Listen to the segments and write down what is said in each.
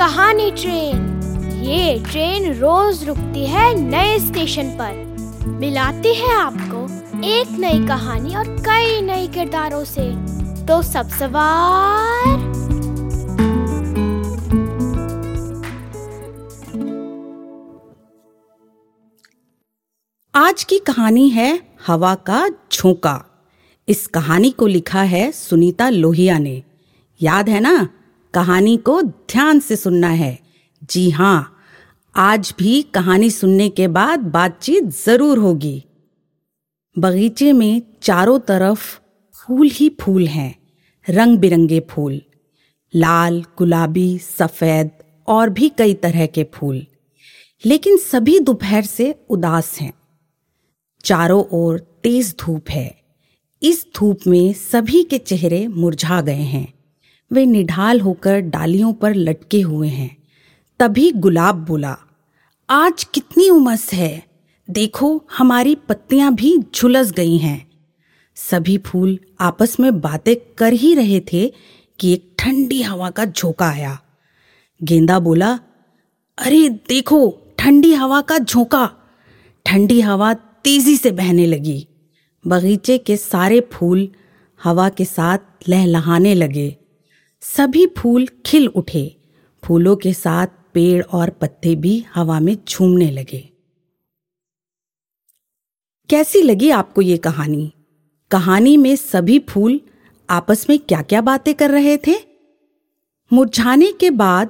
पुरानी ट्रेन। ये ट्रेन रोज रुकती है नए स्टेशन पर। मिलाती है आपको एक नई कहानी और कई नए किरदारों से। तो सब सवार। आज की कहानी है हवा का झोंका। इस कहानी को लिखा है सुनीता लोहिया ने। याद है ना? कहानी को ध्यान से सुनना है। जी हाँ आज भी कहानी सुनने के बाद बातचीत ज़रूर होगी। बगीचे में चारों तरफ़ फूल ही फूल हैं रंग बिरंगे फूल, लाल, गुलाबी, सफ़ेद और भी कई तरह के फूल। लेकिन सभी दोपहर से उदास हैं। चारों ओर तेज धूप है। इस धूप में सभी के चेहरे मुरझा गए हैं। वे निढाल होकर डालियों पर लटके हुए हैं। तभी गुलाब बोला, आज कितनी उमस है। देखो, हमारी पत्तियाँ भी झुलस गई हैं। सभी फूल आपस में बातें कर ही रहे थे कि एक ठंडी हवा का झोंका आया। गेंदा बोला, अरे देखो, ठंडी हवा का झोंका। ठंडी हवा तेज़ी से बहने लगी। बगीचे के सारे फूल हवा के साथ लहलहाने लगे। सभी फूल खिल उठे। फूलों के साथ पेड़ और पत्ते भी हवा में झूमने लगे। कैसी लगी आपको ये कहानी? कहानी में सभी फूल आपस में क्या क्या बातें कर रहे थे? मुरझाने के बाद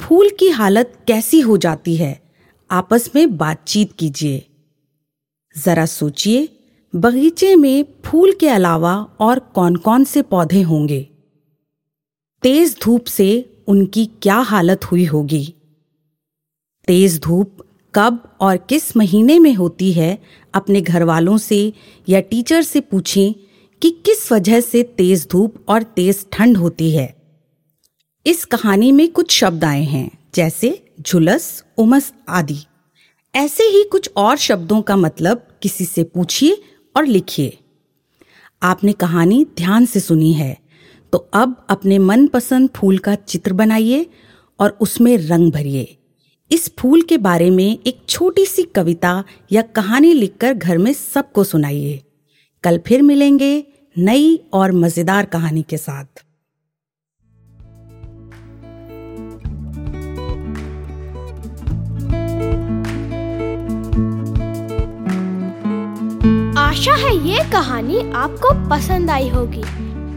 फूल की हालत कैसी हो जाती है? आपस में बातचीत कीजिए। जरा सोचिए, बगीचे में फूल के अलावा और कौन कौन से पौधे होंगे? तेज धूप से उनकी क्या हालत हुई होगी? तेज धूप कब और किस महीने में होती है? अपने घर वालों से या टीचर से पूछें कि किस वजह से तेज धूप और तेज ठंड होती है। इस कहानी में कुछ शब्द आए हैं, जैसे झुलस, उमस आदि। ऐसे ही कुछ और शब्दों का मतलब किसी से पूछिए और लिखिए। आपने कहानी ध्यान से सुनी है। तो अब अपने मनपसंद फूल का चित्र बनाइए और उसमें रंग भरिए। इस फूल के बारे में एक छोटी सी कविता या कहानी लिखकर घर में सबको सुनाइए। कल फिर मिलेंगे नई और मज़ेदार कहानी के साथ। आशा है ये कहानी आपको पसंद आई होगी।